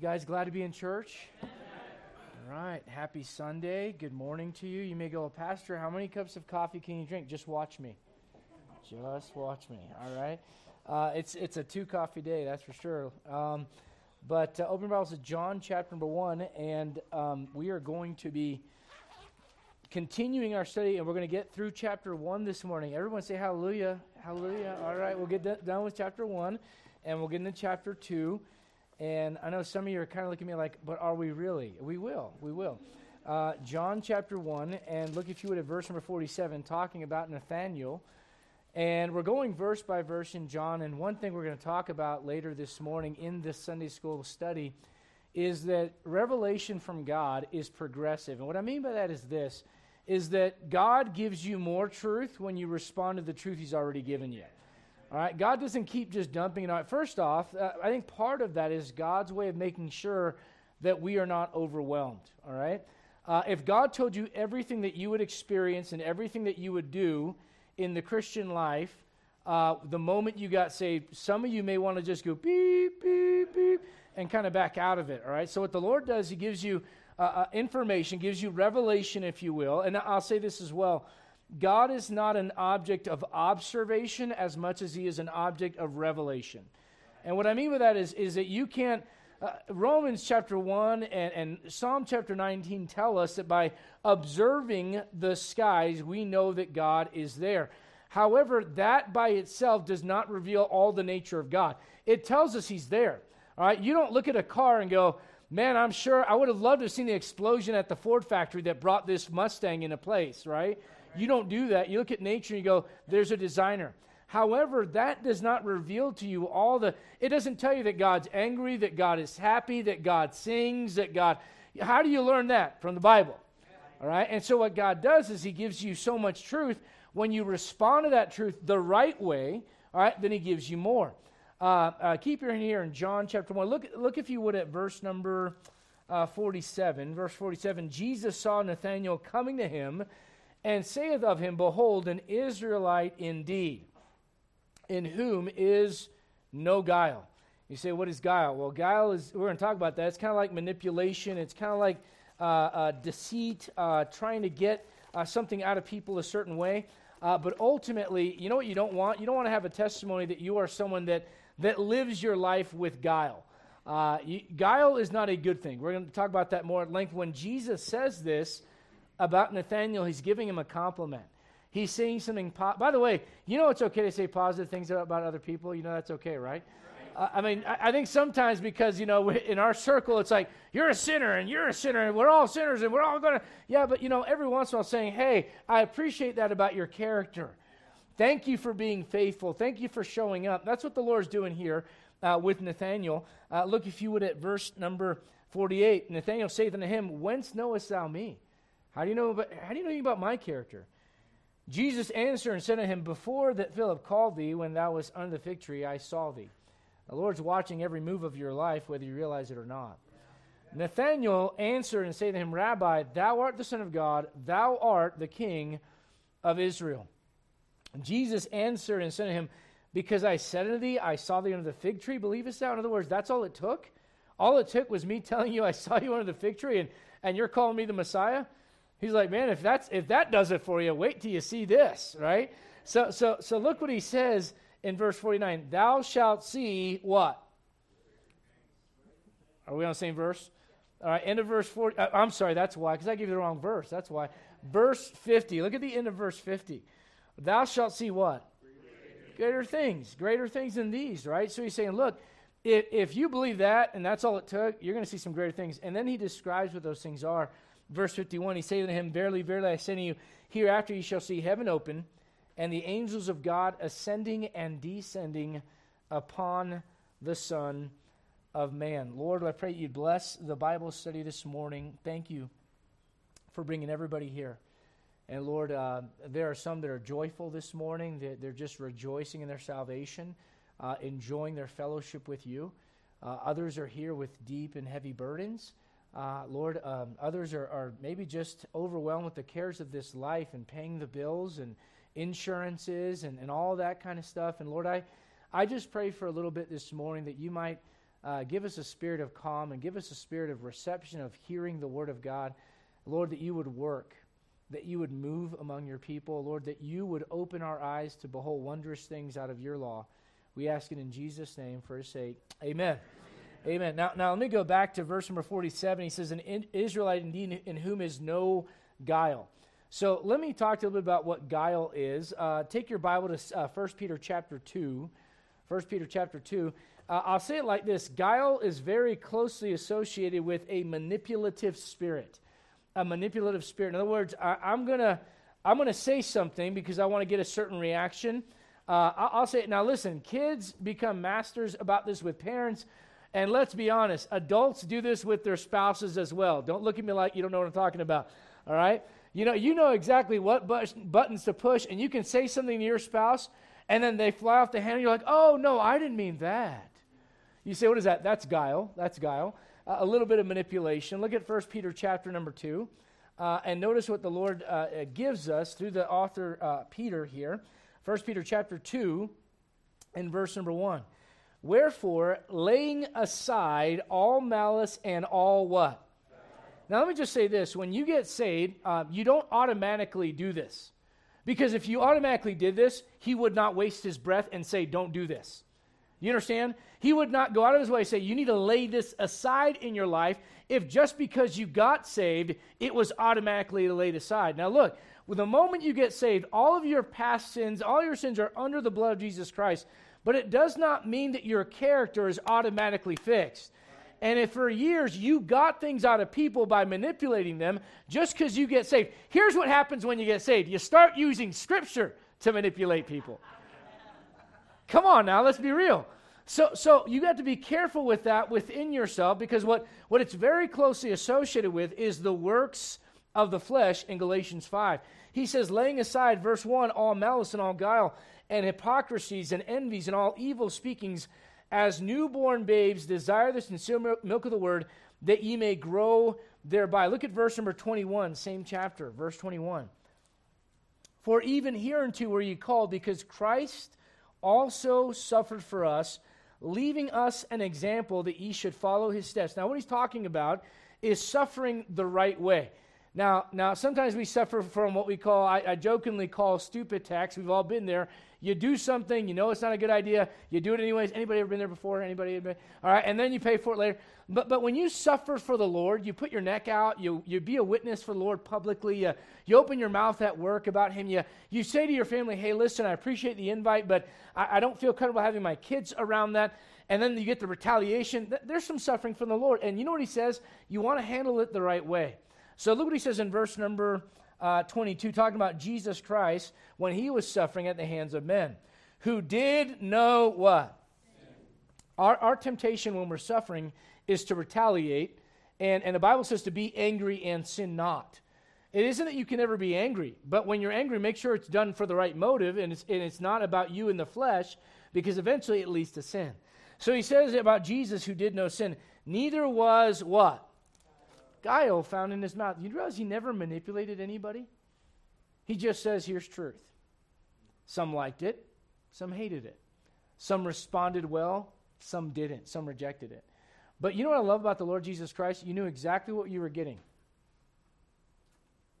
You guys glad to be in church? All right. Happy Sunday. Good morning to you. You may go, Pastor, how many cups of coffee can you drink? Just watch me. Just watch me. All right. Uh, it's it's a two coffee day, that's for sure. Um, but uh, open Bibles to John chapter number one, and um, we are going to be continuing our study, and we're going to get through chapter one this morning. Everyone say hallelujah, hallelujah. All right, we'll get d- done with chapter one, and we'll get into chapter two. And I know some of you are kind of looking at me like, but are we really? We will. We will. Uh, John chapter 1, and look if you would at verse number 47, talking about Nathanael. And we're going verse by verse in John. And one thing we're going to talk about later this morning in this Sunday school study is that revelation from God is progressive. And what I mean by that is this is that God gives you more truth when you respond to the truth He's already given you. All right, God doesn't keep just dumping it on. First off, uh, I think part of that is God's way of making sure that we are not overwhelmed. All right, uh, if God told you everything that you would experience and everything that you would do in the Christian life, uh, the moment you got saved, some of you may want to just go beep beep beep and kind of back out of it. All right, so what the Lord does, He gives you uh, uh, information, gives you revelation, if you will, and I'll say this as well. God is not an object of observation as much as he is an object of revelation. And what I mean by that is, is that you can't, uh, Romans chapter 1 and, and Psalm chapter 19 tell us that by observing the skies, we know that God is there. However, that by itself does not reveal all the nature of God. It tells us he's there. All right, you don't look at a car and go, man, I'm sure I would have loved to have seen the explosion at the Ford factory that brought this Mustang into place, right? You don't do that. You look at nature and you go, there's a designer. However, that does not reveal to you all the, it doesn't tell you that God's angry, that God is happy, that God sings, that God, how do you learn that? From the Bible. All right? And so what God does is He gives you so much truth. When you respond to that truth the right way, all right, then He gives you more. Uh, uh, keep your hand here in John chapter 1. Look, look if you would at verse number uh, 47. Verse 47 Jesus saw Nathanael coming to him and saith of him, Behold, an Israelite indeed, in whom is no guile. You say, What is guile? Well, guile is, we're going to talk about that. It's kind of like manipulation, it's kind of like uh, uh, deceit, uh, trying to get uh, something out of people a certain way. Uh, but ultimately, you know what you don't want? You don't want to have a testimony that you are someone that, that lives your life with guile. Uh, you, guile is not a good thing. We're going to talk about that more at length. When Jesus says this, about Nathaniel, he's giving him a compliment. He's saying something. Po- By the way, you know it's okay to say positive things about other people. You know that's okay, right? Uh, I mean, I, I, think sometimes because you know in our circle it's like you're a sinner and you're a sinner and we're all sinners and we're all gonna yeah. But you know every once in a while saying, hey, I appreciate that about your character. Thank you for being faithful. Thank you for showing up. That's what the Lord's doing here uh, with Nathaniel. Uh, look, if you would, at verse number 48. Nathaniel saith unto him, Whence knowest thou me? How do you know about, how do you know about my character? Jesus answered and said to him, Before that Philip called thee, when thou wast under the fig tree, I saw thee. The Lord's watching every move of your life, whether you realize it or not. Nathanael answered and said to him, Rabbi, thou art the Son of God, thou art the King of Israel. Jesus answered and said to him, Because I said unto thee, I saw thee under the fig tree, believest thou? In other words, that's all it took? All it took was me telling you I saw you under the fig tree, and, and you're calling me the Messiah? He's like, man, if that's if that does it for you, wait till you see this, right? So so so look what he says in verse 49. Thou shalt see what? Are we on the same verse? All right, end of verse 40. Uh, I'm sorry, that's why, because I gave you the wrong verse. That's why. Verse 50. Look at the end of verse 50. Thou shalt see what? Greater things. Greater things than these, right? So he's saying, look, if, if you believe that and that's all it took, you're going to see some greater things. And then he describes what those things are verse 51, he said to him, Verily, verily, I say to you, hereafter you shall see heaven open, and the angels of God ascending and descending upon the Son of Man. Lord, I pray you bless the Bible study this morning. Thank you for bringing everybody here. And Lord, uh, there are some that are joyful this morning. They're, they're just rejoicing in their salvation, uh, enjoying their fellowship with you. Uh, others are here with deep and heavy burdens. Uh, Lord, um, others are, are maybe just overwhelmed with the cares of this life and paying the bills and insurances and, and all that kind of stuff. And Lord, I, I just pray for a little bit this morning that you might Uh, give us a spirit of calm and give us a spirit of reception of hearing the word of God. Lord, that you would work, that you would move among your people. Lord, that you would open our eyes to behold wondrous things out of your law. We ask it in Jesus' name for his sake. Amen. Amen. Now, now let me go back to verse number 47. He says, An Israelite indeed in whom is no guile. So let me talk a little bit about what guile is. Uh, take your Bible to uh, 1 Peter chapter 2. 1 Peter chapter 2. Uh, I'll say it like this Guile is very closely associated with a manipulative spirit. A manipulative spirit. In other words, I, am going to. I'm going to say something because I want to get a certain reaction. Uh, I'll say it. Now, listen, kids become masters about this with parents. And let's be honest, adults do this with their spouses as well. Don't look at me like you don't know what I'm talking about. All right? You know, you know exactly what buttons to push, and you can say something to your spouse, and then they fly off the handle. You're like, oh, no, I didn't mean that. You say, what is that? That's guile. That's guile. Uh, a little bit of manipulation. Look at 1 Peter chapter number 2. Uh, and notice what the Lord uh, gives us through the author uh, Peter here. 1 Peter chapter 2 and verse number 1. Wherefore, laying aside all malice and all what? Now, let me just say this when you get saved, uh, you don't automatically do this. Because if you automatically did this, he would not waste his breath and say, Don't do this. You understand? He would not go out of his way to say, You need to lay this aside in your life if just because you got saved, it was automatically laid aside. Now, look, with the moment you get saved, all of your past sins, all your sins are under the blood of Jesus Christ. But it does not mean that your character is automatically fixed. And if for years you got things out of people by manipulating them just because you get saved, here's what happens when you get saved you start using Scripture to manipulate people. Come on now, let's be real. So, so you got to be careful with that within yourself because what, what it's very closely associated with is the works of the flesh in Galatians 5. He says, laying aside, verse 1, all malice and all guile and hypocrisies and envies and all evil speakings as newborn babes, desire the sincere milk of the word, that ye may grow thereby. Look at verse number 21, same chapter, verse 21. For even hereunto were ye called, because Christ also suffered for us, leaving us an example that ye should follow his steps. Now, what he's talking about is suffering the right way. Now, now sometimes we suffer from what we call, I, I jokingly call stupid tax. We've all been there. You do something, you know it's not a good idea, you do it anyways. Anybody ever been there before? Anybody? All right, and then you pay for it later. But, but when you suffer for the Lord, you put your neck out, you, you be a witness for the Lord publicly, you, you open your mouth at work about Him, you, you say to your family, hey, listen, I appreciate the invite, but I, I don't feel comfortable having my kids around that. And then you get the retaliation. There's some suffering from the Lord. And you know what He says? You want to handle it the right way. So look what He says in verse number uh, 22, talking about Jesus Christ when he was suffering at the hands of men, who did know what? Our, our temptation when we're suffering is to retaliate, and, and the Bible says to be angry and sin not. It isn't that you can never be angry, but when you're angry, make sure it's done for the right motive and it's, and it's not about you in the flesh, because eventually it leads to sin. So he says about Jesus who did no sin, neither was what? Guile found in his mouth. You realize he never manipulated anybody? He just says, here's truth. Some liked it, some hated it. Some responded well, some didn't, some rejected it. But you know what I love about the Lord Jesus Christ? You knew exactly what you were getting.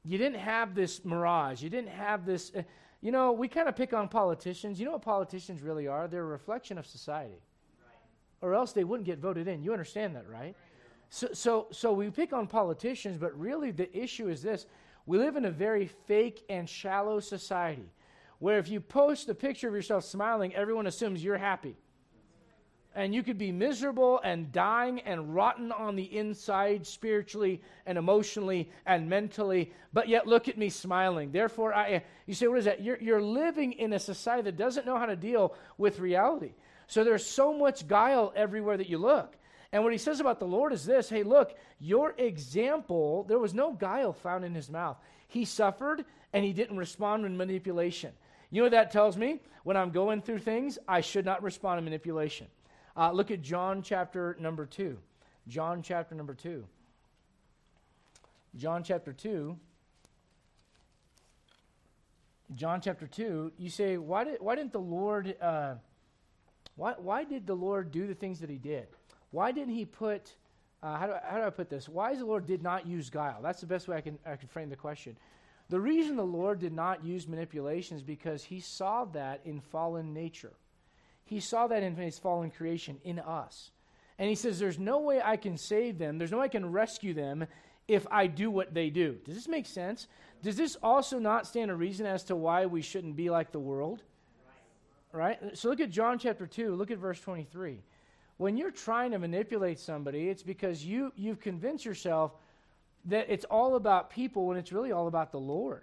You didn't have this mirage. You didn't have this. Uh, you know, we kind of pick on politicians. You know what politicians really are? They're a reflection of society. Right. Or else they wouldn't get voted in. You understand that, right? So, so, so we pick on politicians, but really the issue is this we live in a very fake and shallow society where if you post a picture of yourself smiling, everyone assumes you're happy. And you could be miserable and dying and rotten on the inside, spiritually and emotionally and mentally, but yet look at me smiling. Therefore, I, you say, what is that? You're, you're living in a society that doesn't know how to deal with reality. So there's so much guile everywhere that you look. And what he says about the Lord is this hey, look, your example, there was no guile found in his mouth. He suffered and he didn't respond in manipulation. You know what that tells me? When I'm going through things, I should not respond to manipulation. Uh, look at John chapter number 2. John chapter number 2. John chapter 2. John chapter 2, you say, why, did, why didn't the Lord, uh, why, why did the Lord do the things that he did? Why didn't he put, uh, how, do, how do I put this? Why is the Lord did not use guile? That's the best way I can, I can frame the question. The reason the Lord did not use manipulation is because he saw that in fallen nature. He saw that in his fallen creation in us. And he says, There's no way I can save them, there's no way I can rescue them if I do what they do. Does this make sense? Does this also not stand a reason as to why we shouldn't be like the world? Right? So look at John chapter 2, look at verse 23. When you're trying to manipulate somebody, it's because you, you've convinced yourself that it's all about people when it's really all about the Lord.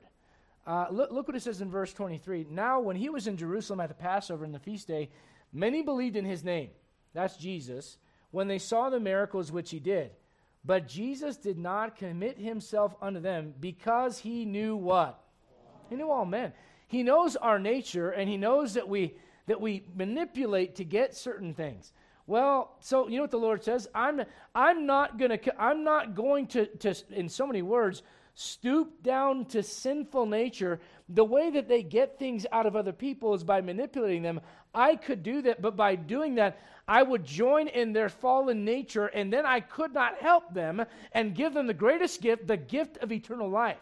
Uh, look, look what it says in verse 23. Now, when he was in Jerusalem at the Passover and the feast day, many believed in his name. That's Jesus. When they saw the miracles which he did. But Jesus did not commit himself unto them because he knew what? He knew all men. He knows our nature and he knows that we that we manipulate to get certain things. Well, so you know what the Lord says? I'm I'm not gonna I'm not going to, to in so many words stoop down to sinful nature. The way that they get things out of other people is by manipulating them. I could do that, but by doing that, I would join in their fallen nature, and then I could not help them and give them the greatest gift, the gift of eternal life.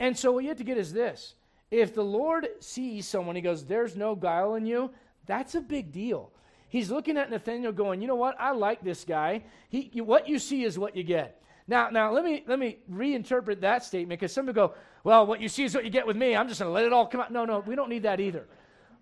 And so what you have to get is this. If the Lord sees someone, he goes, There's no guile in you, that's a big deal. He's looking at Nathaniel going, You know what? I like this guy. He, what you see is what you get. Now, now let me let me reinterpret that statement because some people go, Well, what you see is what you get with me. I'm just going to let it all come out. No, no, we don't need that either.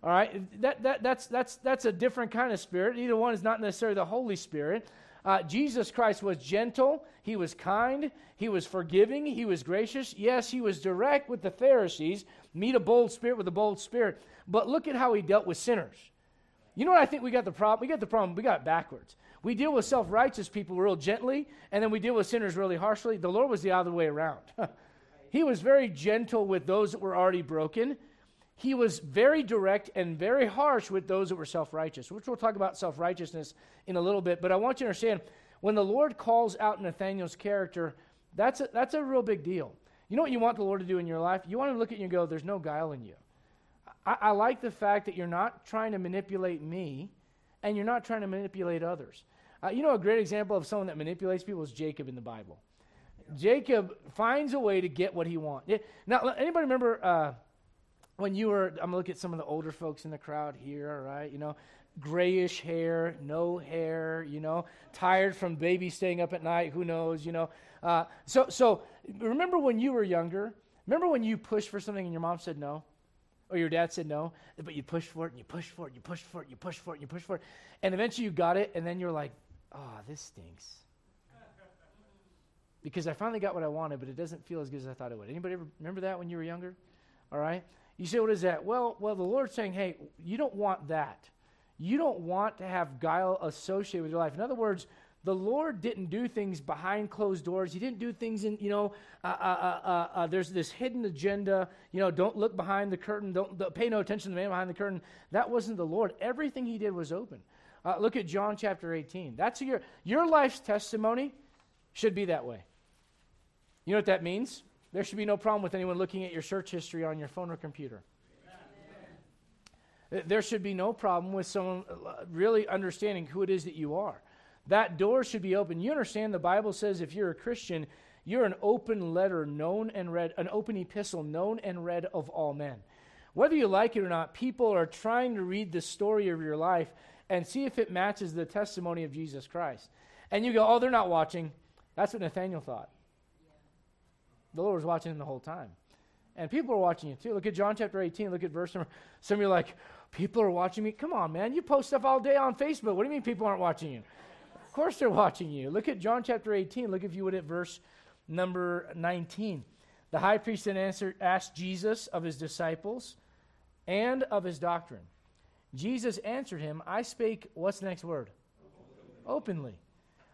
All right, that, that, that's, that's, that's a different kind of spirit. Either one is not necessarily the Holy Spirit. Uh, Jesus Christ was gentle, he was kind, he was forgiving, he was gracious. Yes, he was direct with the Pharisees. Meet a bold spirit with a bold spirit. But look at how he dealt with sinners. You know what I think we got the problem? We got the problem, we got backwards. We deal with self righteous people real gently, and then we deal with sinners really harshly. The Lord was the other way around. he was very gentle with those that were already broken he was very direct and very harsh with those that were self righteous, which we'll talk about self righteousness in a little bit. But I want you to understand when the Lord calls out Nathaniel's character, that's a, that's a real big deal. You know what you want the Lord to do in your life? You want to look at you and go, There's no guile in you. I, I like the fact that you're not trying to manipulate me and you're not trying to manipulate others. Uh, you know, a great example of someone that manipulates people is Jacob in the Bible. Jacob finds a way to get what he wants. Now, anybody remember uh, when you were, I'm to look at some of the older folks in the crowd here, all right, you know, grayish hair, no hair, you know, tired from baby staying up at night, who knows, you know. Uh, so, so remember when you were younger? Remember when you pushed for something and your mom said no? Or your dad said no, but you pushed for it and you pushed for it, and you pushed for it, and you pushed for it, and you pushed for it. And eventually you got it, and then you're like, oh, this stinks. Because I finally got what I wanted, but it doesn't feel as good as I thought it would. Anybody ever remember that when you were younger? All right? You say, what is that? Well, well, the Lord's saying, hey, you don't want that. You don't want to have guile associated with your life. In other words, the Lord didn't do things behind closed doors. He didn't do things in, you know, uh, uh, uh, uh, uh there's this hidden agenda. You know, don't look behind the curtain. Don't, don't, pay no attention to the man behind the curtain. That wasn't the Lord. Everything he did was open. Uh, look at John chapter 18. That's your, your life's testimony should be that way. You know what that means? There should be no problem with anyone looking at your search history on your phone or computer. There should be no problem with someone really understanding who it is that you are. That door should be open. You understand the Bible says if you're a Christian, you're an open letter known and read, an open epistle known and read of all men. Whether you like it or not, people are trying to read the story of your life and see if it matches the testimony of Jesus Christ. And you go, oh, they're not watching. That's what Nathaniel thought. The Lord was watching him the whole time. And people are watching you too. Look at John chapter 18. Look at verse number. Some of you are like, people are watching me. Come on, man. You post stuff all day on Facebook. What do you mean people aren't watching you? Course they're watching you. Look at John chapter 18. Look, if you would, at verse number 19. The high priest then answered, asked Jesus of his disciples and of his doctrine. Jesus answered him, I spake, what's the next word? Openly.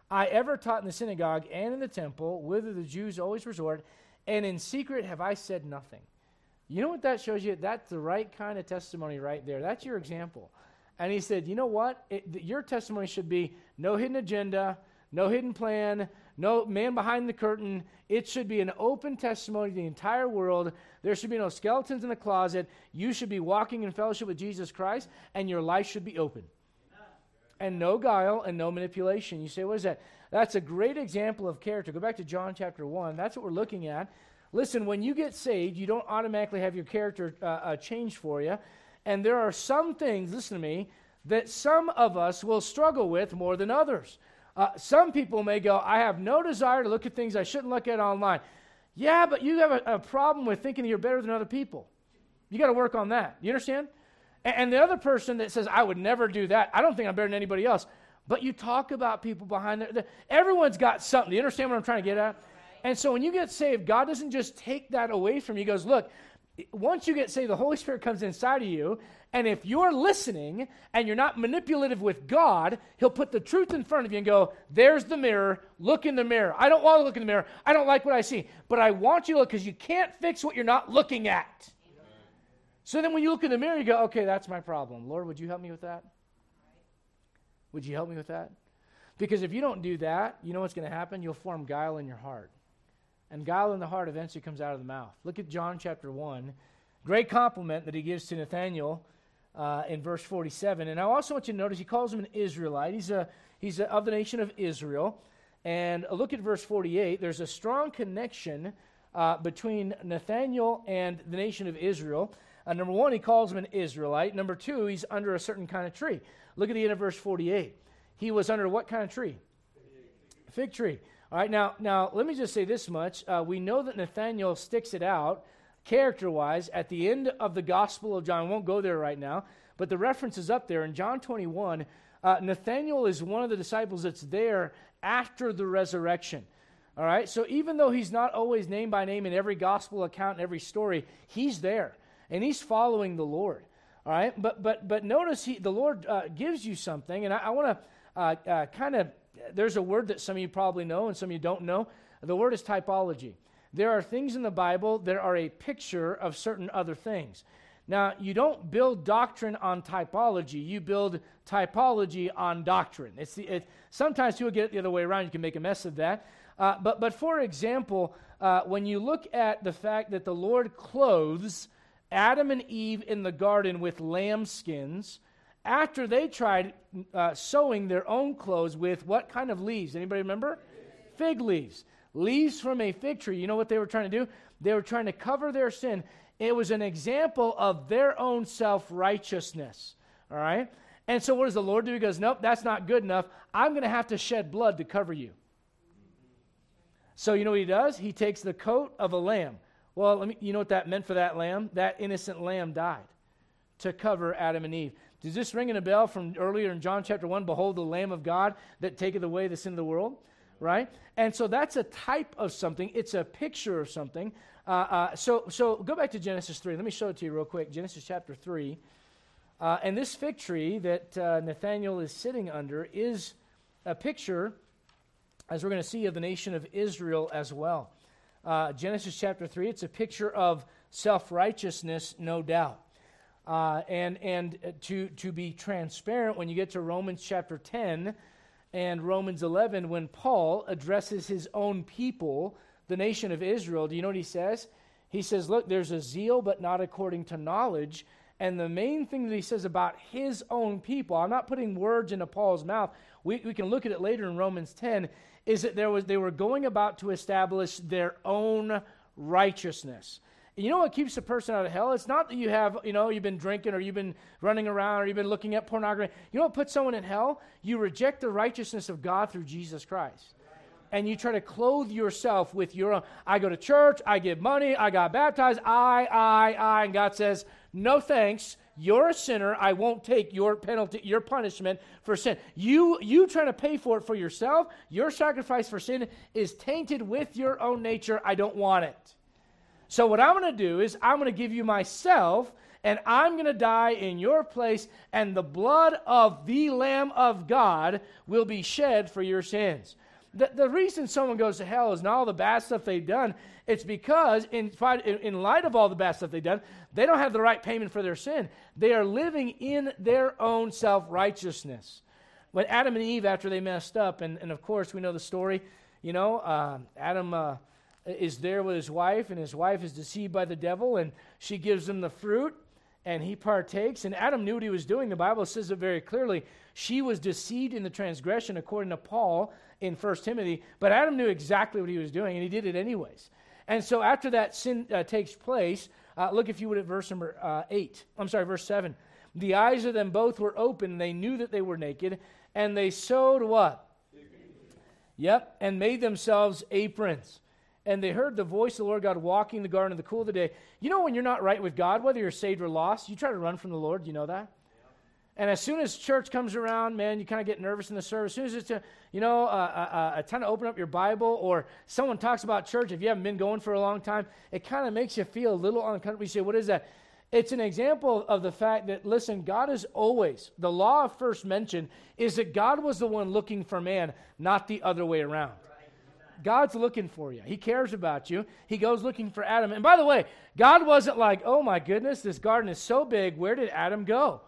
I ever taught in the synagogue and in the temple, whither the Jews always resort, and in secret have I said nothing. You know what that shows you? That's the right kind of testimony right there. That's your example. And he said, You know what? It, your testimony should be no hidden agenda, no hidden plan, no man behind the curtain. It should be an open testimony to the entire world. There should be no skeletons in the closet. You should be walking in fellowship with Jesus Christ, and your life should be open. and no guile and no manipulation. You say, what is that? That's a great example of character. Go back to John chapter 1. That's what we're looking at. Listen, when you get saved, you don't automatically have your character uh, uh, changed for you. And there are some things, listen to me, that some of us will struggle with more than others. Uh, some people may go, I have no desire to look at things I shouldn't look at online. Yeah, but you have a, a problem with thinking you're better than other people. You got to work on that. You understand? And, and the other person that says, I would never do that, I don't think I'm better than anybody else. But you talk about people behind there. Everyone's got something. You understand what I'm trying to get at? And so when you get saved, God doesn't just take that away from you. He goes, Look, once you get saved, the Holy Spirit comes inside of you. And if you're listening and you're not manipulative with God, He'll put the truth in front of you and go, There's the mirror. Look in the mirror. I don't want to look in the mirror. I don't like what I see. But I want you to look because you can't fix what you're not looking at. So then when you look in the mirror, you go, Okay, that's my problem. Lord, would you help me with that? Would you help me with that? Because if you don't do that, you know what's going to happen? You'll form guile in your heart. And guile in the heart eventually comes out of the mouth. Look at John chapter 1. Great compliment that he gives to Nathanael uh, in verse 47. And I also want you to notice he calls him an Israelite. He's, a, he's a, of the nation of Israel. And look at verse 48. There's a strong connection uh, between Nathanael and the nation of Israel. Uh, number one, he calls him an Israelite. Number two, he's under a certain kind of tree. Look at the end of verse 48. He was under what kind of tree? Fig tree. All right, now, now let me just say this much. Uh, we know that Nathaniel sticks it out character wise at the end of the Gospel of John. I won't go there right now, but the reference is up there. In John 21, uh, Nathaniel is one of the disciples that's there after the resurrection. All right, so even though he's not always name by name in every gospel account and every story, he's there and he's following the Lord. All right, but but but notice he, the Lord uh, gives you something, and I, I want to uh, uh, kind of there's a word that some of you probably know and some of you don't know. The word is typology. There are things in the Bible that are a picture of certain other things. Now, you don't build doctrine on typology, you build typology on doctrine. It's the, it, sometimes people get it the other way around, you can make a mess of that. Uh, but, but for example, uh, when you look at the fact that the Lord clothes Adam and Eve in the garden with lambskins, after they tried uh, sewing their own clothes with what kind of leaves? Anybody remember? Fig leaves. Leaves from a fig tree. You know what they were trying to do? They were trying to cover their sin. It was an example of their own self righteousness. All right? And so what does the Lord do? He goes, Nope, that's not good enough. I'm going to have to shed blood to cover you. So you know what he does? He takes the coat of a lamb. Well, me, you know what that meant for that lamb? That innocent lamb died to cover Adam and Eve. Does this ring in a bell from earlier in John chapter 1? Behold, the Lamb of God that taketh away the sin of the world, right? And so that's a type of something, it's a picture of something. Uh, uh, so, so go back to Genesis 3. Let me show it to you real quick. Genesis chapter 3. Uh, and this fig tree that uh, Nathaniel is sitting under is a picture, as we're going to see, of the nation of Israel as well. Uh, Genesis chapter 3, it's a picture of self righteousness, no doubt. Uh, and and to, to be transparent, when you get to Romans chapter 10 and Romans 11, when Paul addresses his own people, the nation of Israel, do you know what he says? He says, Look, there's a zeal, but not according to knowledge. And the main thing that he says about his own people, I'm not putting words into Paul's mouth. We, we can look at it later in Romans 10, is that there was, they were going about to establish their own righteousness. You know what keeps a person out of hell? It's not that you have, you know, you've been drinking or you've been running around or you've been looking at pornography. You know what puts someone in hell? You reject the righteousness of God through Jesus Christ. And you try to clothe yourself with your own. I go to church, I give money, I got baptized, I, I, I. And God says, no thanks. You're a sinner. I won't take your penalty, your punishment for sin. You, you trying to pay for it for yourself. Your sacrifice for sin is tainted with your own nature. I don't want it. So, what I'm going to do is, I'm going to give you myself, and I'm going to die in your place, and the blood of the Lamb of God will be shed for your sins. The, the reason someone goes to hell is not all the bad stuff they've done. It's because, in, in light of all the bad stuff they've done, they don't have the right payment for their sin. They are living in their own self righteousness. When Adam and Eve, after they messed up, and, and of course we know the story, you know, uh, Adam. Uh, is there with his wife, and his wife is deceived by the devil, and she gives him the fruit. and he partakes. And Adam knew what he was doing. The Bible says it very clearly. She was deceived in the transgression, according to Paul in 1 Timothy. But Adam knew exactly what he was doing, and he did it anyways. And so after that sin uh, takes place, uh, look if you would at verse number uh, 8. I'm sorry, verse 7. The eyes of them both were open, and they knew that they were naked, and they sewed what? Yep, and made themselves aprons and they heard the voice of the Lord God walking in the garden in the cool of the day. You know, when you're not right with God, whether you're saved or lost, you try to run from the Lord. You know that? And as soon as church comes around, man, you kind of get nervous in the service. As soon as it's, a, you know, a, a, a time to open up your Bible or someone talks about church, if you haven't been going for a long time, it kind of makes you feel a little uncomfortable. You say, what is that? It's an example of the fact that, listen, God is always, the law of first mention is that God was the one looking for man, not the other way around. God's looking for you. He cares about you. He goes looking for Adam. And by the way, God wasn't like, oh my goodness, this garden is so big. Where did Adam go?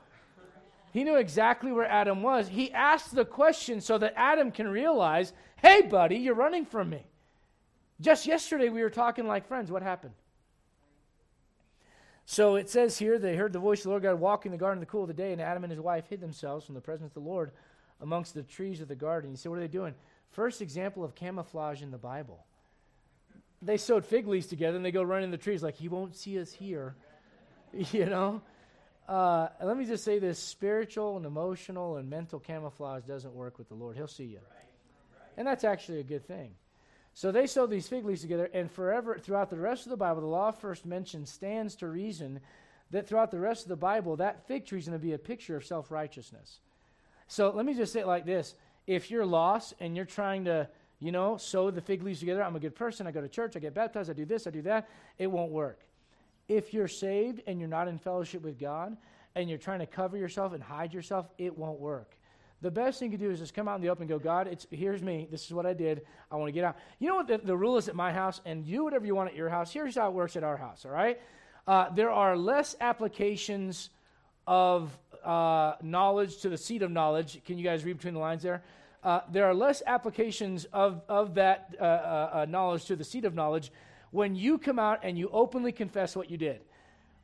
He knew exactly where Adam was. He asked the question so that Adam can realize, hey, buddy, you're running from me. Just yesterday we were talking like friends. What happened? So it says here they heard the voice of the Lord God walking in the garden in the cool of the day, and Adam and his wife hid themselves from the presence of the Lord amongst the trees of the garden. You say, what are they doing? First example of camouflage in the Bible. They sewed fig leaves together and they go run in the trees like, he won't see us here. you know? Uh, let me just say this spiritual and emotional and mental camouflage doesn't work with the Lord. He'll see you. And that's actually a good thing. So they sewed these fig leaves together, and forever, throughout the rest of the Bible, the law first mentioned stands to reason that throughout the rest of the Bible, that fig tree is going to be a picture of self righteousness. So let me just say it like this if you're lost and you're trying to, you know, sew the fig leaves together, I'm a good person, I go to church, I get baptized, I do this, I do that, it won't work. If you're saved and you're not in fellowship with God and you're trying to cover yourself and hide yourself, it won't work. The best thing to do is just come out in the open and go, God, it's, here's me. This is what I did. I want to get out. You know what the, the rule is at my house? And do whatever you want at your house. Here's how it works at our house, all right? Uh, there are less applications of uh, knowledge to the seed of knowledge. Can you guys read between the lines there? Uh, there are less applications of, of that uh, uh, uh, knowledge to the seed of knowledge when you come out and you openly confess what you did.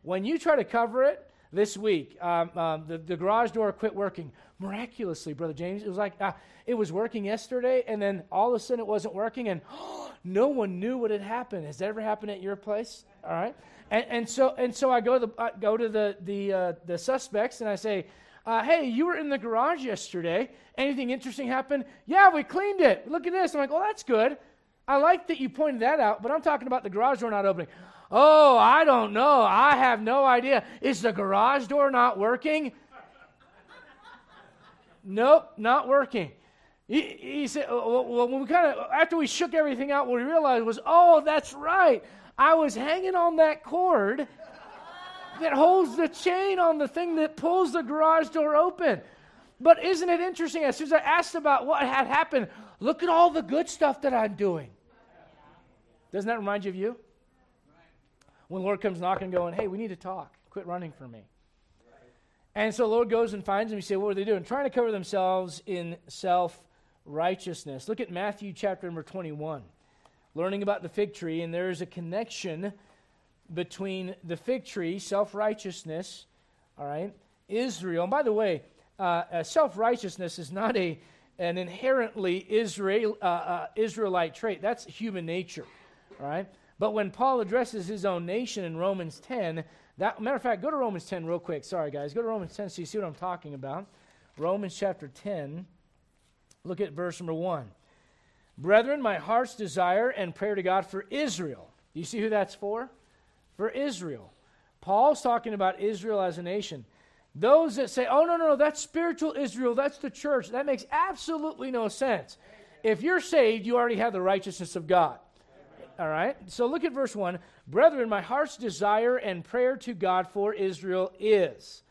When you try to cover it, this week, um, um, the, the garage door quit working miraculously, Brother James. It was like uh, it was working yesterday, and then all of a sudden it wasn't working, and oh, no one knew what had happened. Has that ever happened at your place? All right. And, and so and so I go to the, go to the the uh, the suspects and I say, uh, "Hey, you were in the garage yesterday. Anything interesting happened? Yeah, we cleaned it. Look at this." I'm like, "Well, that's good. I like that you pointed that out, but I'm talking about the garage door not opening." Oh, I don't know. I have no idea. Is the garage door not working? nope, not working. He, he said, uh, well, when we kind of, after we shook everything out, what we realized was, oh, that's right. I was hanging on that cord that holds the chain on the thing that pulls the garage door open. But isn't it interesting? As soon as I asked about what had happened, look at all the good stuff that I'm doing. Doesn't that remind you of you? When Lord comes knocking, going, hey, we need to talk. Quit running from me. And so Lord goes and finds them. You say, what are they doing? Trying to cover themselves in self righteousness. Look at Matthew chapter number 21 learning about the fig tree, and there is a connection between the fig tree, self righteousness, all right, Israel. And by the way, uh, self righteousness is not a an inherently Israel, uh, uh, Israelite trait. That's human nature, all right? But when Paul addresses his own nation in Romans 10, that matter of fact, go to Romans 10 real quick. Sorry, guys. Go to Romans 10 so you see what I'm talking about. Romans chapter 10. Look at verse number 1. Brethren, my heart's desire and prayer to God for Israel. Do you see who that's for? For Israel. Paul's talking about Israel as a nation. Those that say, oh, no, no, no, that's spiritual Israel, that's the church, that makes absolutely no sense. If you're saved, you already have the righteousness of God. All right? So look at verse 1. Brethren, my heart's desire and prayer to God for Israel is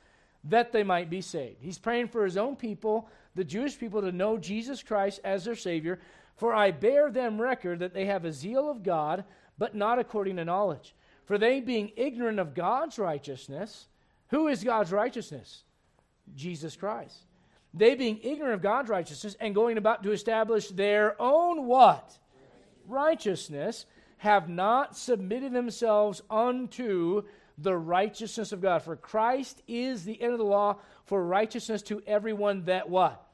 that they might be saved. He's praying for his own people, the Jewish people, to know Jesus Christ as their Savior, for I bear them record that they have a zeal of God, but not according to knowledge. For they, being ignorant of God's righteousness, who is God's righteousness? Jesus Christ. They, being ignorant of God's righteousness and going about to establish their own what? Righteousness, have not submitted themselves unto the righteousness of God. For Christ is the end of the law for righteousness to everyone that what?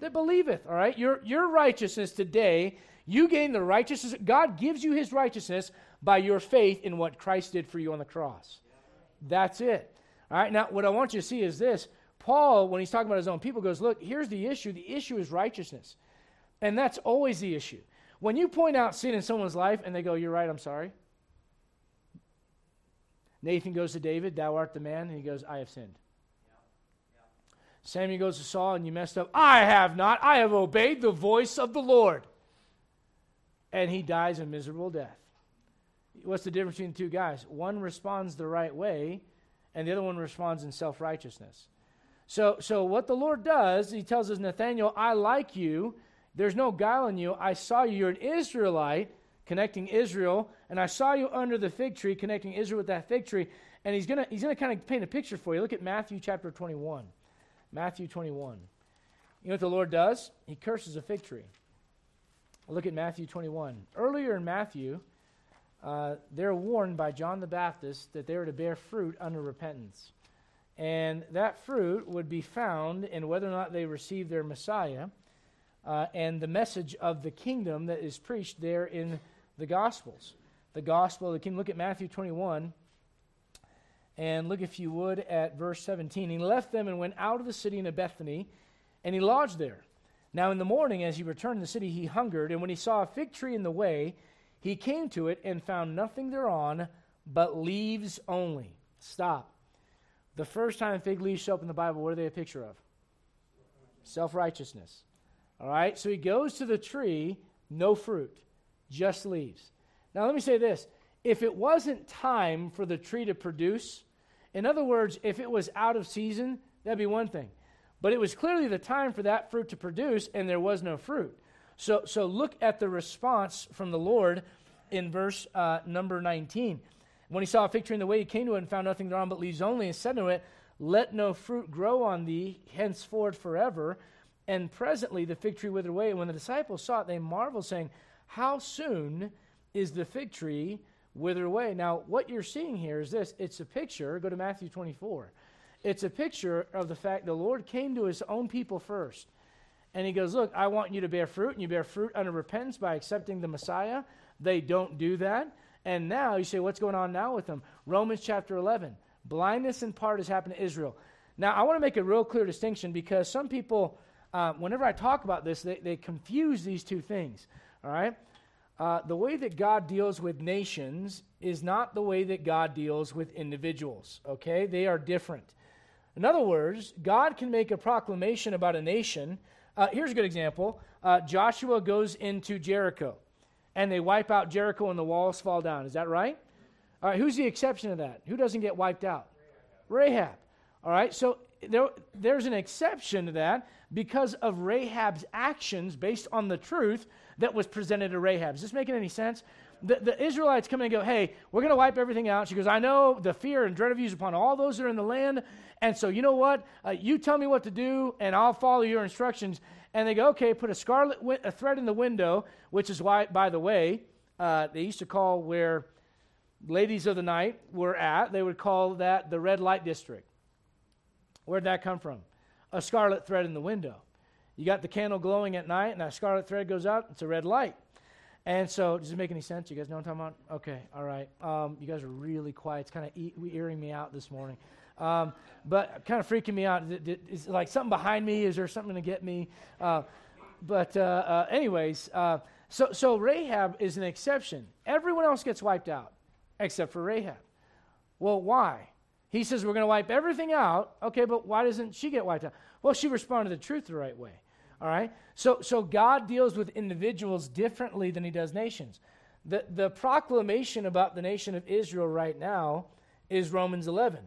That believeth. All right? Your, your righteousness today, you gain the righteousness. God gives you his righteousness by your faith in what Christ did for you on the cross. That's it. All right? Now, what I want you to see is this. Paul, when he's talking about his own people, goes, Look, here's the issue. The issue is righteousness. And that's always the issue. When you point out sin in someone's life and they go, You're right, I'm sorry. Nathan goes to David, Thou art the man. And he goes, I have sinned. Samuel goes to Saul, and you messed up. I have not. I have obeyed the voice of the Lord. And he dies a miserable death. What's the difference between the two guys? One responds the right way, and the other one responds in self righteousness. So, so what the Lord does, he tells us, Nathaniel, I like you. There's no guile in you. I saw you. You're an Israelite, connecting Israel, and I saw you under the fig tree, connecting Israel with that fig tree. And he's gonna he's gonna kind of paint a picture for you. Look at Matthew chapter 21. Matthew 21. You know what the Lord does? He curses a fig tree. Look at Matthew 21. Earlier in Matthew, uh, they're warned by John the Baptist that they were to bear fruit under repentance. And that fruit would be found in whether or not they receive their Messiah uh, and the message of the kingdom that is preached there in the Gospels. The gospel of the kingdom. Look at Matthew 21. And look, if you would, at verse 17. He left them and went out of the city into Bethany, and he lodged there. Now, in the morning, as he returned to the city, he hungered, and when he saw a fig tree in the way, he came to it and found nothing thereon but leaves only. Stop. The first time fig leaves show up in the Bible, what are they a picture of? Self righteousness. All right? So he goes to the tree, no fruit, just leaves. Now, let me say this if it wasn't time for the tree to produce, in other words, if it was out of season, that'd be one thing. But it was clearly the time for that fruit to produce, and there was no fruit. So, so look at the response from the Lord in verse uh, number 19. When he saw a fig tree in the way, he came to it and found nothing thereon but leaves only, and said to it, Let no fruit grow on thee henceforth forever. And presently the fig tree withered away. And when the disciples saw it, they marveled, saying, How soon is the fig tree withered away. Now, what you're seeing here is this it's a picture, go to Matthew 24. It's a picture of the fact the Lord came to his own people first. And he goes, Look, I want you to bear fruit, and you bear fruit under repentance by accepting the Messiah. They don't do that. And now you say, What's going on now with them? Romans chapter 11. Blindness in part has happened to Israel. Now, I want to make a real clear distinction because some people, uh, whenever I talk about this, they, they confuse these two things. All right? uh, the way that God deals with nations is not the way that God deals with individuals, okay? They are different. In other words, God can make a proclamation about a nation. Uh, here's a good example uh, Joshua goes into Jericho, and they wipe out Jericho, and the walls fall down. Is that right? All right, who's the exception to that? Who doesn't get wiped out? Rahab. All right, so there, there's an exception to that because of Rahab's actions based on the truth that was presented to Rahab. Is this making any sense? The, the Israelites come in and go, Hey, we're going to wipe everything out. She goes, I know the fear and dread of you is upon all those that are in the land. And so, you know what? Uh, you tell me what to do, and I'll follow your instructions. And they go, Okay, put a scarlet wi- a thread in the window, which is why, by the way, uh, they used to call where ladies of the night were at, they would call that the red light district. Where'd that come from? A scarlet thread in the window. You got the candle glowing at night, and that scarlet thread goes out. It's a red light. And so, does it make any sense? You guys know what I'm talking about? Okay, all right. Um, you guys are really quiet. It's kind of e- earing me out this morning. Um, but kind of freaking me out. Is like something behind me? Is there something to get me? Uh, but, uh, uh, anyways, uh, so, so Rahab is an exception. Everyone else gets wiped out except for Rahab. Well, why? He says, We're going to wipe everything out. Okay, but why doesn't she get wiped out? Well, she responded to the truth the right way. All right? So, so God deals with individuals differently than he does nations. The, the proclamation about the nation of Israel right now is Romans 11.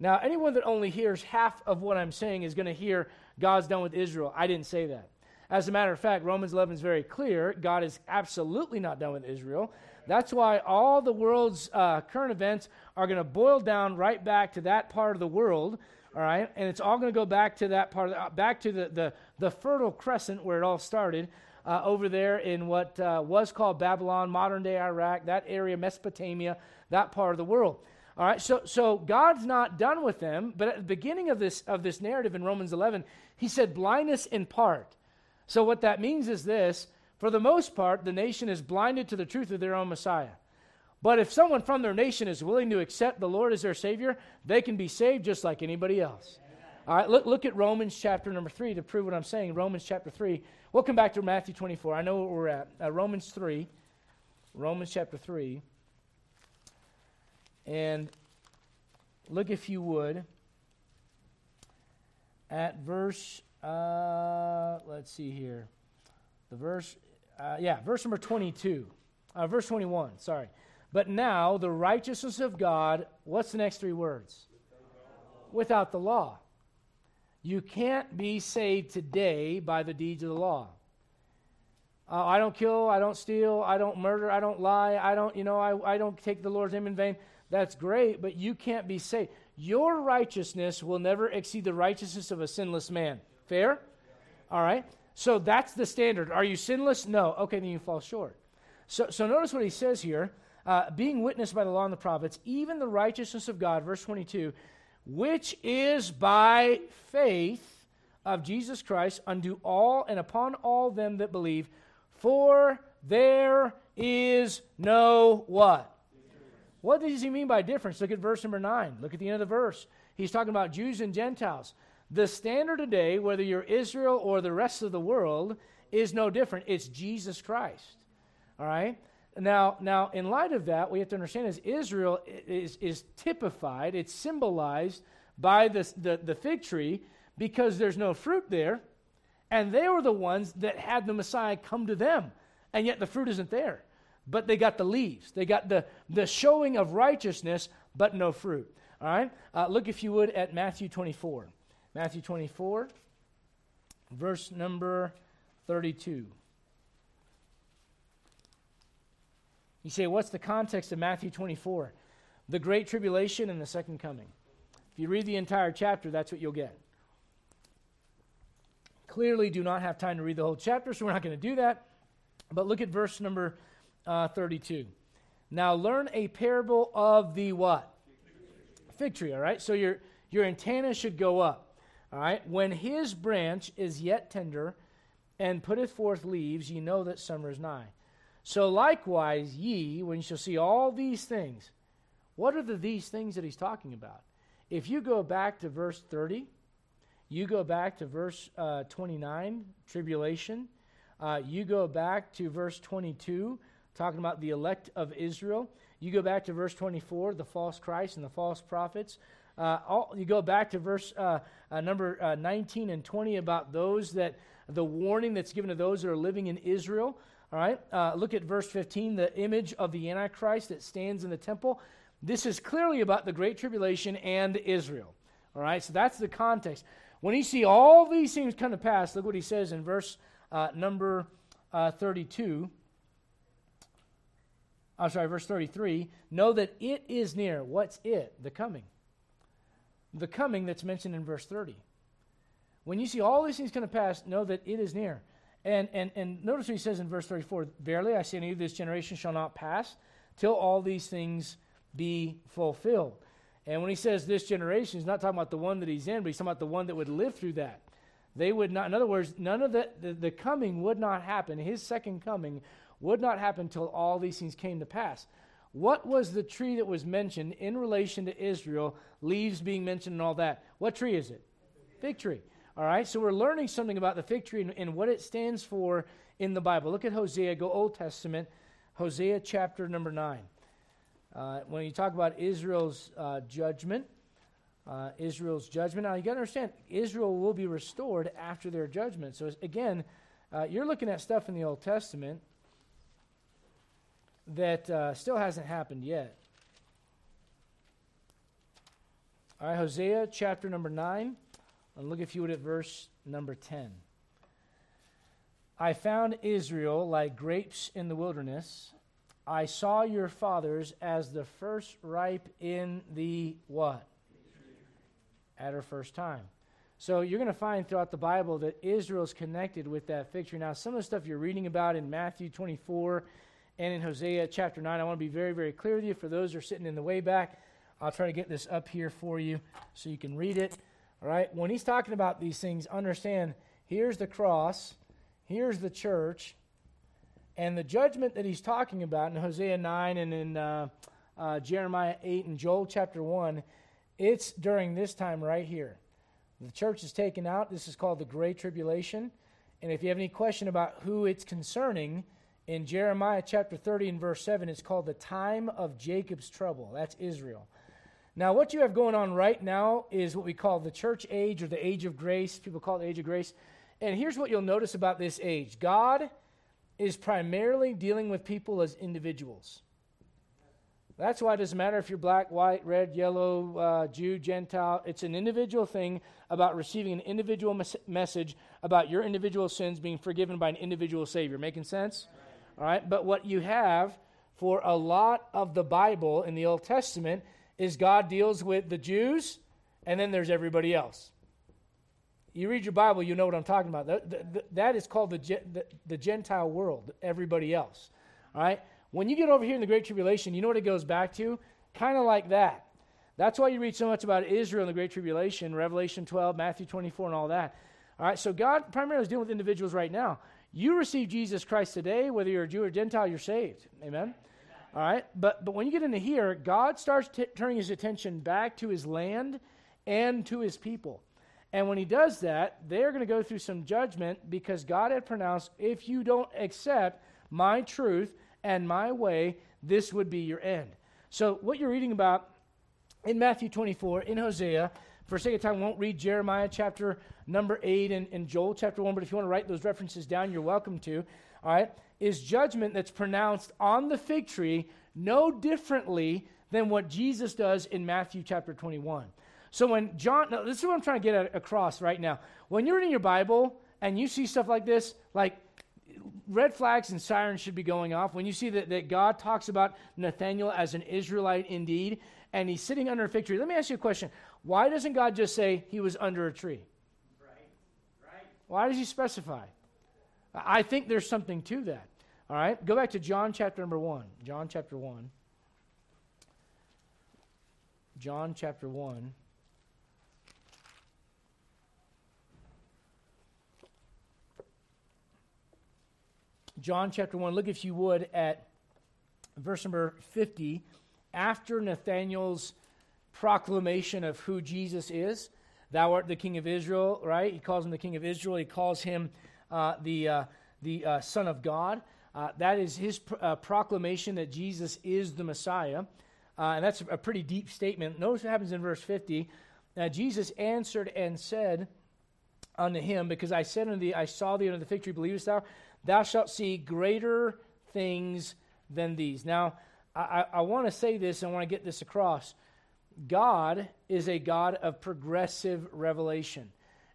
Now, anyone that only hears half of what I'm saying is going to hear God's done with Israel. I didn't say that. As a matter of fact, Romans 11 is very clear. God is absolutely not done with Israel. That's why all the world's uh, current events are going to boil down right back to that part of the world all right? And it's all going to go back to that part, the, back to the, the, the Fertile Crescent where it all started, uh, over there in what uh, was called Babylon, modern day Iraq, that area, Mesopotamia, that part of the world. All right, so, so God's not done with them, but at the beginning of this, of this narrative in Romans 11, he said blindness in part. So what that means is this for the most part, the nation is blinded to the truth of their own Messiah. But if someone from their nation is willing to accept the Lord as their Savior, they can be saved just like anybody else. All right, look, look at Romans chapter number 3 to prove what I'm saying. Romans chapter 3. We'll come back to Matthew 24. I know where we're at. Uh, Romans 3. Romans chapter 3. And look, if you would, at verse, uh, let's see here. The verse, uh, yeah, verse number 22. Uh, verse 21, sorry. But now the righteousness of God, what's the next three words? Without the law. You can't be saved today by the deeds of the law. Uh, I don't kill, I don't steal, I don't murder, I don't lie, I don't, you know, I, I don't take the Lord's name in vain. That's great, but you can't be saved. Your righteousness will never exceed the righteousness of a sinless man. Fair? All right. So that's the standard. Are you sinless? No. Okay, then you fall short. So, so notice what he says here. Uh, being witnessed by the law and the prophets, even the righteousness of God, verse 22, which is by faith of Jesus Christ unto all and upon all them that believe, for there is no what? What does he mean by difference? Look at verse number 9. Look at the end of the verse. He's talking about Jews and Gentiles. The standard today, whether you're Israel or the rest of the world, is no different. It's Jesus Christ. All right? Now, now, in light of that, we have to understand is Israel is, is typified, it's symbolized by the, the fig tree because there's no fruit there, and they were the ones that had the Messiah come to them, and yet the fruit isn't there. But they got the leaves, they got the, the showing of righteousness, but no fruit. All right? Uh, look, if you would, at Matthew 24. Matthew 24, verse number 32. You say, what's the context of Matthew 24? The Great Tribulation and the Second Coming. If you read the entire chapter, that's what you'll get. Clearly, do not have time to read the whole chapter, so we're not going to do that. But look at verse number uh, 32. Now learn a parable of the what? Fig tree, all right? So your, your antenna should go up, all right? When his branch is yet tender and putteth forth leaves, ye know that summer is nigh. So likewise, ye, when you shall see all these things, what are the these things that he's talking about? If you go back to verse 30, you go back to verse uh, 29, tribulation. Uh, you go back to verse 22, talking about the elect of Israel. You go back to verse 24, the false Christ and the false prophets. Uh, all, you go back to verse uh, uh, number uh, 19 and 20 about those that, the warning that's given to those that are living in Israel. All right, uh, look at verse 15, the image of the Antichrist that stands in the temple. This is clearly about the Great Tribulation and Israel. All right, so that's the context. When you see all these things come to pass, look what he says in verse uh, number uh, 32. I'm sorry, verse 33. Know that it is near. What's it? The coming. The coming that's mentioned in verse 30. When you see all these things come to pass, know that it is near. And, and, and notice what he says in verse 34 Verily I say unto you, this generation shall not pass till all these things be fulfilled. And when he says this generation, he's not talking about the one that he's in, but he's talking about the one that would live through that. They would not, in other words, none of the, the, the coming would not happen. His second coming would not happen until all these things came to pass. What was the tree that was mentioned in relation to Israel, leaves being mentioned and all that? What tree is it? Fig tree. All right, so we're learning something about the fig tree and, and what it stands for in the Bible. Look at Hosea, go Old Testament, Hosea chapter number 9. Uh, when you talk about Israel's uh, judgment, uh, Israel's judgment, now you got to understand, Israel will be restored after their judgment. So again, uh, you're looking at stuff in the Old Testament that uh, still hasn't happened yet. All right, Hosea chapter number 9. And look, if you would, at verse number 10. I found Israel like grapes in the wilderness. I saw your fathers as the first ripe in the what? At her first time. So you're going to find throughout the Bible that Israel is connected with that picture. Now, some of the stuff you're reading about in Matthew 24 and in Hosea chapter 9, I want to be very, very clear with you. For those who are sitting in the way back, I'll try to get this up here for you so you can read it. All right. When he's talking about these things, understand here's the cross, here's the church, and the judgment that he's talking about in Hosea 9 and in uh, uh, Jeremiah 8 and Joel chapter 1, it's during this time right here. The church is taken out. This is called the Great Tribulation. And if you have any question about who it's concerning, in Jeremiah chapter 30 and verse 7, it's called the time of Jacob's trouble. That's Israel. Now, what you have going on right now is what we call the church age or the age of grace. People call it the age of grace. And here's what you'll notice about this age God is primarily dealing with people as individuals. That's why it doesn't matter if you're black, white, red, yellow, uh, Jew, Gentile. It's an individual thing about receiving an individual mes- message about your individual sins being forgiven by an individual Savior. Making sense? All right. But what you have for a lot of the Bible in the Old Testament is God deals with the Jews, and then there's everybody else. You read your Bible, you know what I'm talking about. That, is called the, the, the Gentile world, everybody else. All right? When you get over here in the Great Tribulation, you know what it goes back to? Kind of like that. That's why you read so much about Israel in the Great Tribulation, Revelation 12, Matthew 24, and all that. All right, so God primarily is dealing with individuals right now. You receive Jesus Christ today, whether you're a Jew or Gentile, you're saved. Amen? All right, but but when you get into here, God starts t- turning his attention back to his land and to his people. And when he does that, they're going to go through some judgment because God had pronounced, if you don't accept my truth and my way, this would be your end. So, what you're reading about in Matthew 24, in Hosea, for sake of time, won't read Jeremiah chapter number 8 and, and Joel chapter 1, but if you want to write those references down, you're welcome to. All right? is judgment that's pronounced on the fig tree no differently than what Jesus does in Matthew chapter 21. So when John, this is what I'm trying to get at, across right now. When you're reading your Bible and you see stuff like this, like red flags and sirens should be going off. When you see that, that God talks about Nathaniel as an Israelite indeed, and he's sitting under a fig tree, let me ask you a question. Why doesn't God just say he was under a tree? Right. Right. Why does he specify? I think there's something to that. All right, go back to John chapter number 1. John chapter 1. John chapter 1. John chapter 1, look if you would at verse number 50. After Nathanael's proclamation of who Jesus is, thou art the king of Israel, right? He calls him the king of Israel. He calls him the, uh, the uh, son of God. Uh, that is his pr- uh, proclamation that Jesus is the Messiah. Uh, and that's a pretty deep statement. Notice what happens in verse 50. Now, Jesus answered and said unto him, Because I said unto thee, I saw thee under the fig tree, believest thou? Thou shalt see greater things than these. Now, I, I want to say this and want to get this across. God is a God of progressive revelation.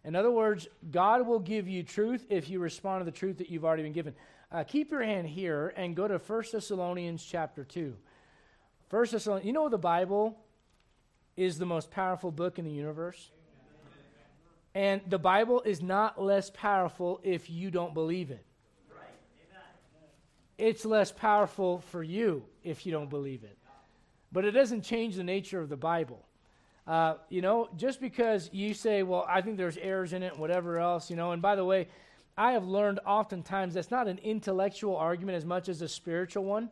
In other words, God will give you truth if you respond to the truth that you've already been given. Uh, keep your hand here and go to 1 Thessalonians chapter 2. 1 Thessalonians, you know the Bible is the most powerful book in the universe? And the Bible is not less powerful if you don't believe it. It's less powerful for you if you don't believe it. But it doesn't change the nature of the Bible. Uh, you know, just because you say, well, I think there's errors in it whatever else, you know, and by the way, I have learned oftentimes that's not an intellectual argument as much as a spiritual one.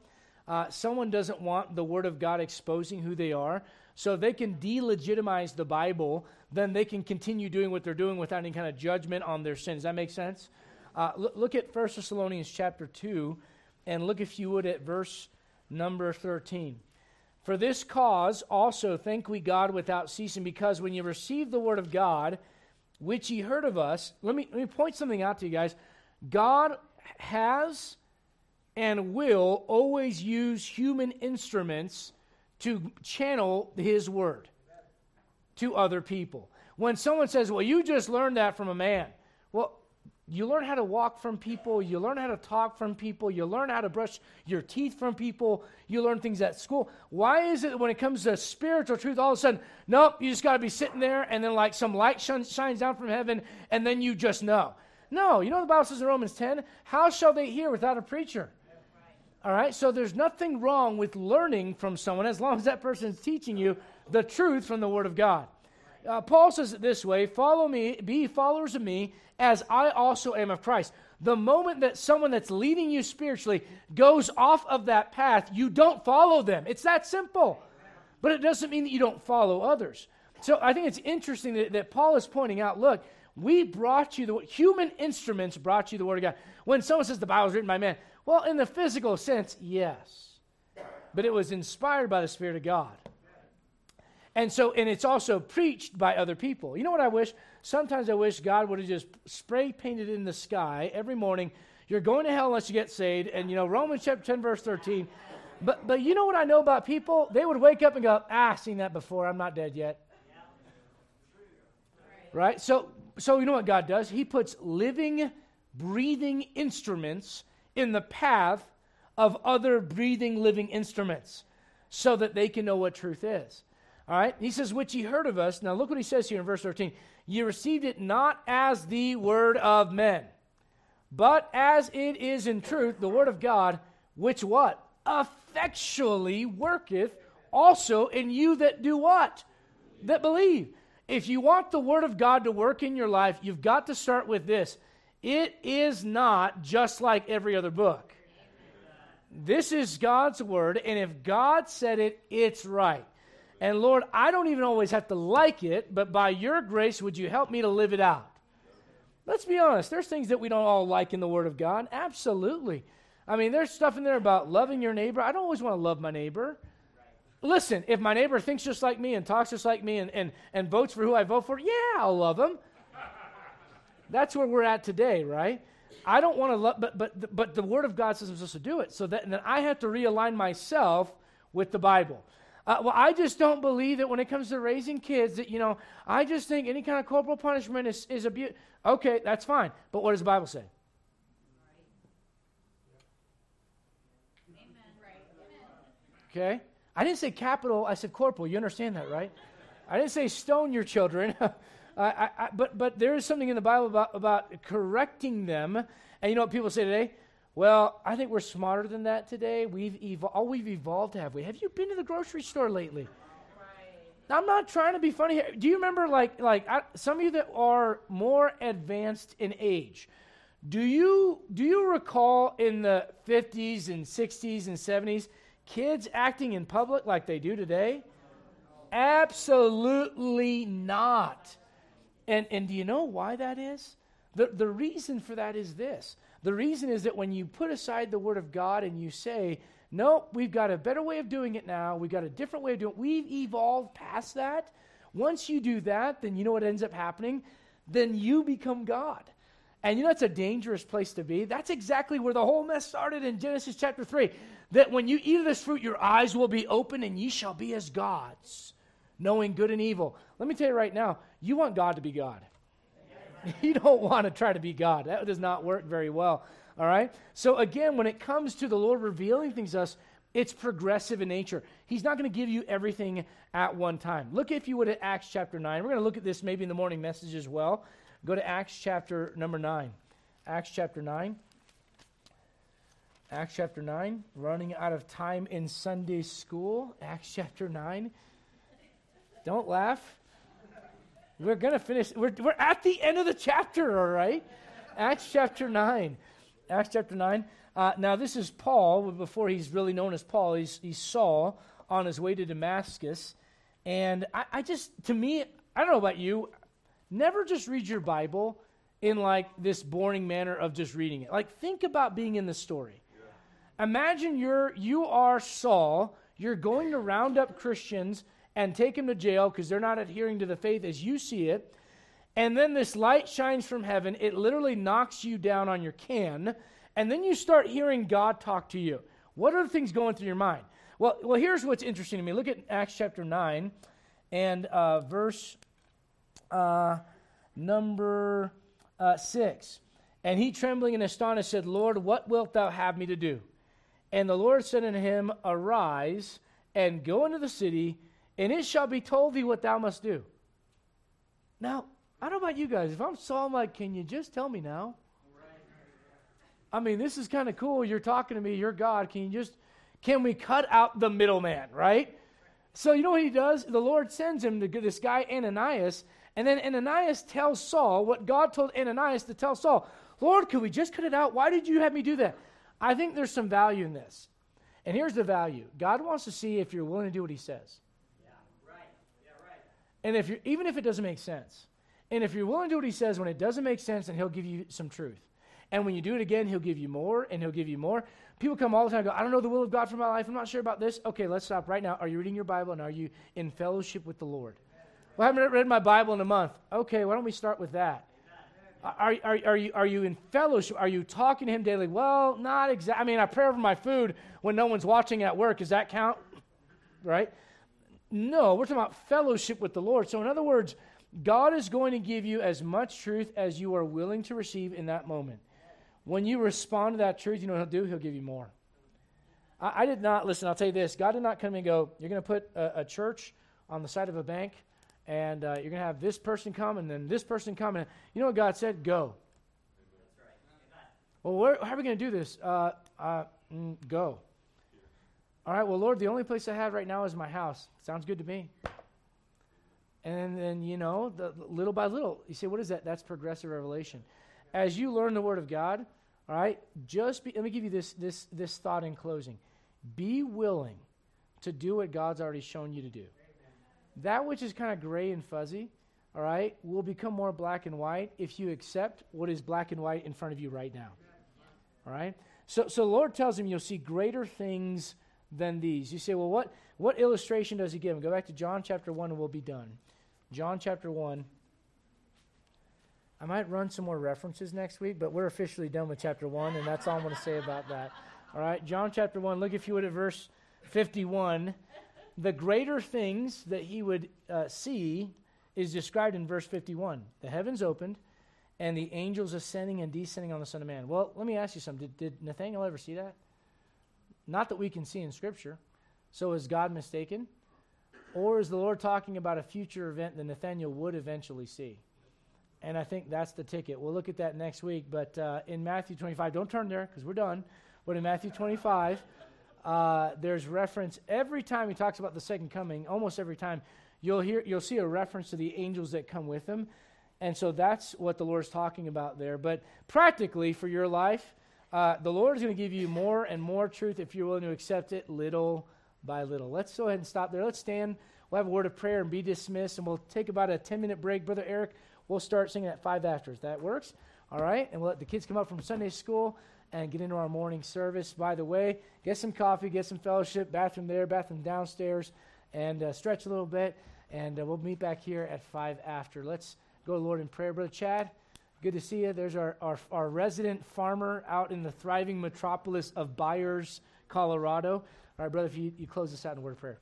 Uh, someone doesn't want the Word of God exposing who they are. So if they can delegitimize the Bible, then they can continue doing what they're doing without any kind of judgment on their sins. Does that make sense? Uh, look, look at 1 Thessalonians chapter 2, and look, if you would, at verse number 13. For this cause also thank we God without ceasing, because when you receive the Word of God, which ye heard of us. Let me, let me point something out to you guys. God has and will always use human instruments to channel his word to other people. When someone says, Well, you just learned that from a man, you learn how to walk from people, you learn how to talk from people, you learn how to brush your teeth from people, you learn things at school. Why is it when it comes to spiritual truth, all of a sudden, nope, you just got to be sitting there and then like some light shines down from heaven and then you just know? No, you know the Bible says in Romans 10, how shall they hear without a preacher? All right? So there's nothing wrong with learning from someone as long as that person's teaching you the truth from the Word of God. Uh, Paul says it this way Follow me, be followers of me, as I also am of Christ. The moment that someone that's leading you spiritually goes off of that path, you don't follow them. It's that simple. But it doesn't mean that you don't follow others. So I think it's interesting that, that Paul is pointing out look, we brought you the human instruments brought you the word of God. When someone says the Bible was written by man, well, in the physical sense, yes. But it was inspired by the Spirit of God. And so, and it's also preached by other people. You know what I wish? Sometimes I wish God would have just spray painted in the sky every morning. You're going to hell unless you get saved. And, you know, Romans chapter 10, verse 13. But, but you know what I know about people? They would wake up and go, ah, I've seen that before. I'm not dead yet. Right? So, so you know what God does? He puts living, breathing instruments in the path of other breathing, living instruments so that they can know what truth is. All right? He says, which ye heard of us. Now look what he says here in verse 13. Ye received it not as the word of men, but as it is in truth the word of God, which what? Effectually worketh also in you that do what? That believe. If you want the word of God to work in your life, you've got to start with this. It is not just like every other book. This is God's word, and if God said it, it's right. And Lord, I don't even always have to like it, but by your grace, would you help me to live it out? Let's be honest, there's things that we don't all like in the Word of God. Absolutely. I mean, there's stuff in there about loving your neighbor. I don't always want to love my neighbor. Listen, if my neighbor thinks just like me and talks just like me and, and, and votes for who I vote for, yeah, I'll love him. That's where we're at today, right? I don't want to love, but, but, but the Word of God says I'm supposed to do it. So that, then I have to realign myself with the Bible. Uh, well, I just don't believe that when it comes to raising kids, that, you know, I just think any kind of corporal punishment is, is abuse. Okay, that's fine. But what does the Bible say? Amen. Right. Amen. Okay? I didn't say capital, I said corporal. You understand that, right? I didn't say stone your children. I, I, but, but there is something in the Bible about, about correcting them. And you know what people say today? Well, I think we're smarter than that today. We've evolved. All we've evolved, have we? Have you been to the grocery store lately? Right. I'm not trying to be funny here. Do you remember, like, like I, some of you that are more advanced in age? Do you do you recall in the 50s and 60s and 70s kids acting in public like they do today? Absolutely not. And and do you know why that is? The the reason for that is this. The reason is that when you put aside the Word of God and you say, nope, we've got a better way of doing it now, we've got a different way of doing it, we've evolved past that. Once you do that, then you know what ends up happening? Then you become God. And you know, it's a dangerous place to be. That's exactly where the whole mess started in Genesis chapter 3. That when you eat of this fruit, your eyes will be open and ye shall be as gods, knowing good and evil. Let me tell you right now, you want God to be God. you don't want to try to be God. That does not work very well. All right? So, again, when it comes to the Lord revealing things to us, it's progressive in nature. He's not going to give you everything at one time. Look, if you would, at Acts chapter 9. We're going to look at this maybe in the morning message as well. Go to Acts chapter number 9. Acts chapter 9. Acts chapter 9. Running out of time in Sunday school. Acts chapter 9. Don't laugh. We're going to finish. We're, we're at the end of the chapter, all right? Acts chapter 9. Acts chapter 9. Uh, now, this is Paul, before he's really known as Paul. He's, he's Saul on his way to Damascus. And I, I just, to me, I don't know about you, never just read your Bible in like this boring manner of just reading it. Like, think about being in the story. Yeah. Imagine you're, you are Saul, you're going to round up Christians and take them to jail because they're not adhering to the faith as you see it. And then this light shines from heaven. It literally knocks you down on your can. And then you start hearing God talk to you. What are the things going through your mind? Well, well here's what's interesting to me. Look at Acts chapter 9 and uh, verse uh, number uh, 6. And he, trembling and astonished, said, Lord, what wilt thou have me to do? And the Lord said unto him, Arise and go into the city and it shall be told thee what thou must do. Now, I don't know about you guys. If I'm Saul, I'm like, can you just tell me now? I mean, this is kind of cool. You're talking to me. You're God. Can you just, can we cut out the middleman, right? So you know what he does? The Lord sends him to this guy Ananias, and then Ananias tells Saul what God told Ananias to tell Saul. Lord, could we just cut it out? Why did you have me do that? I think there's some value in this. And here's the value God wants to see if you're willing to do what he says. Yeah, right. Yeah, right. And if you're, even if it doesn't make sense, and if you're willing to do what he says when it doesn't make sense, then he'll give you some truth. And when you do it again, he'll give you more, and he'll give you more. People come all the time and go, I don't know the will of God for my life. I'm not sure about this. Okay, let's stop right now. Are you reading your Bible, and are you in fellowship with the Lord? Well, I haven't read my Bible in a month. Okay, why don't we start with that? Are, are, are, you, are you in fellowship? Are you talking to him daily? Well, not exactly. I mean, I pray over my food when no one's watching at work. Does that count? Right? No, we're talking about fellowship with the Lord. So, in other words, God is going to give you as much truth as you are willing to receive in that moment. When you respond to that truth, you know what He'll do? He'll give you more. I, I did not, listen, I'll tell you this God did not come and go, you're going to put a, a church on the side of a bank and uh, you're going to have this person come and then this person come. And you know what God said? Go. Well, where, how are we going to do this? Uh, uh, mm, go. All right, well, Lord, the only place I have right now is my house. Sounds good to me. And then, you know, the, little by little, you say, what is that? That's progressive revelation. As you learn the Word of God, all right, just be, let me give you this, this, this thought in closing. Be willing to do what God's already shown you to do that which is kind of gray and fuzzy, all right, will become more black and white if you accept what is black and white in front of you right now. All right? So, so the Lord tells him you'll see greater things than these. You say, well, what, what illustration does he give? Go back to John chapter 1 and we'll be done. John chapter 1. I might run some more references next week, but we're officially done with chapter 1, and that's all I'm going to say about that. All right, John chapter 1, look if you would at verse 51 the greater things that he would uh, see is described in verse 51. The heavens opened, and the angels ascending and descending on the Son of Man. Well, let me ask you something. Did, did Nathaniel ever see that? Not that we can see in Scripture. So is God mistaken? Or is the Lord talking about a future event that Nathaniel would eventually see? And I think that's the ticket. We'll look at that next week. But uh, in Matthew 25, don't turn there because we're done. But in Matthew 25, uh, there's reference every time he talks about the second coming. Almost every time, you'll hear you'll see a reference to the angels that come with him, and so that's what the Lord's talking about there. But practically for your life, uh, the Lord is going to give you more and more truth if you're willing to accept it little by little. Let's go ahead and stop there. Let's stand. We'll have a word of prayer and be dismissed, and we'll take about a 10 minute break. Brother Eric, we'll start singing at five after. If that works, all right. And we'll let the kids come up from Sunday school and get into our morning service. By the way, get some coffee, get some fellowship, bathroom there, bathroom downstairs, and uh, stretch a little bit. And uh, we'll meet back here at 5 after. Let's go Lord in prayer. Brother Chad, good to see you. There's our, our, our resident farmer out in the thriving metropolis of Byers, Colorado. All right, brother, if you, you close this out in a word of prayer.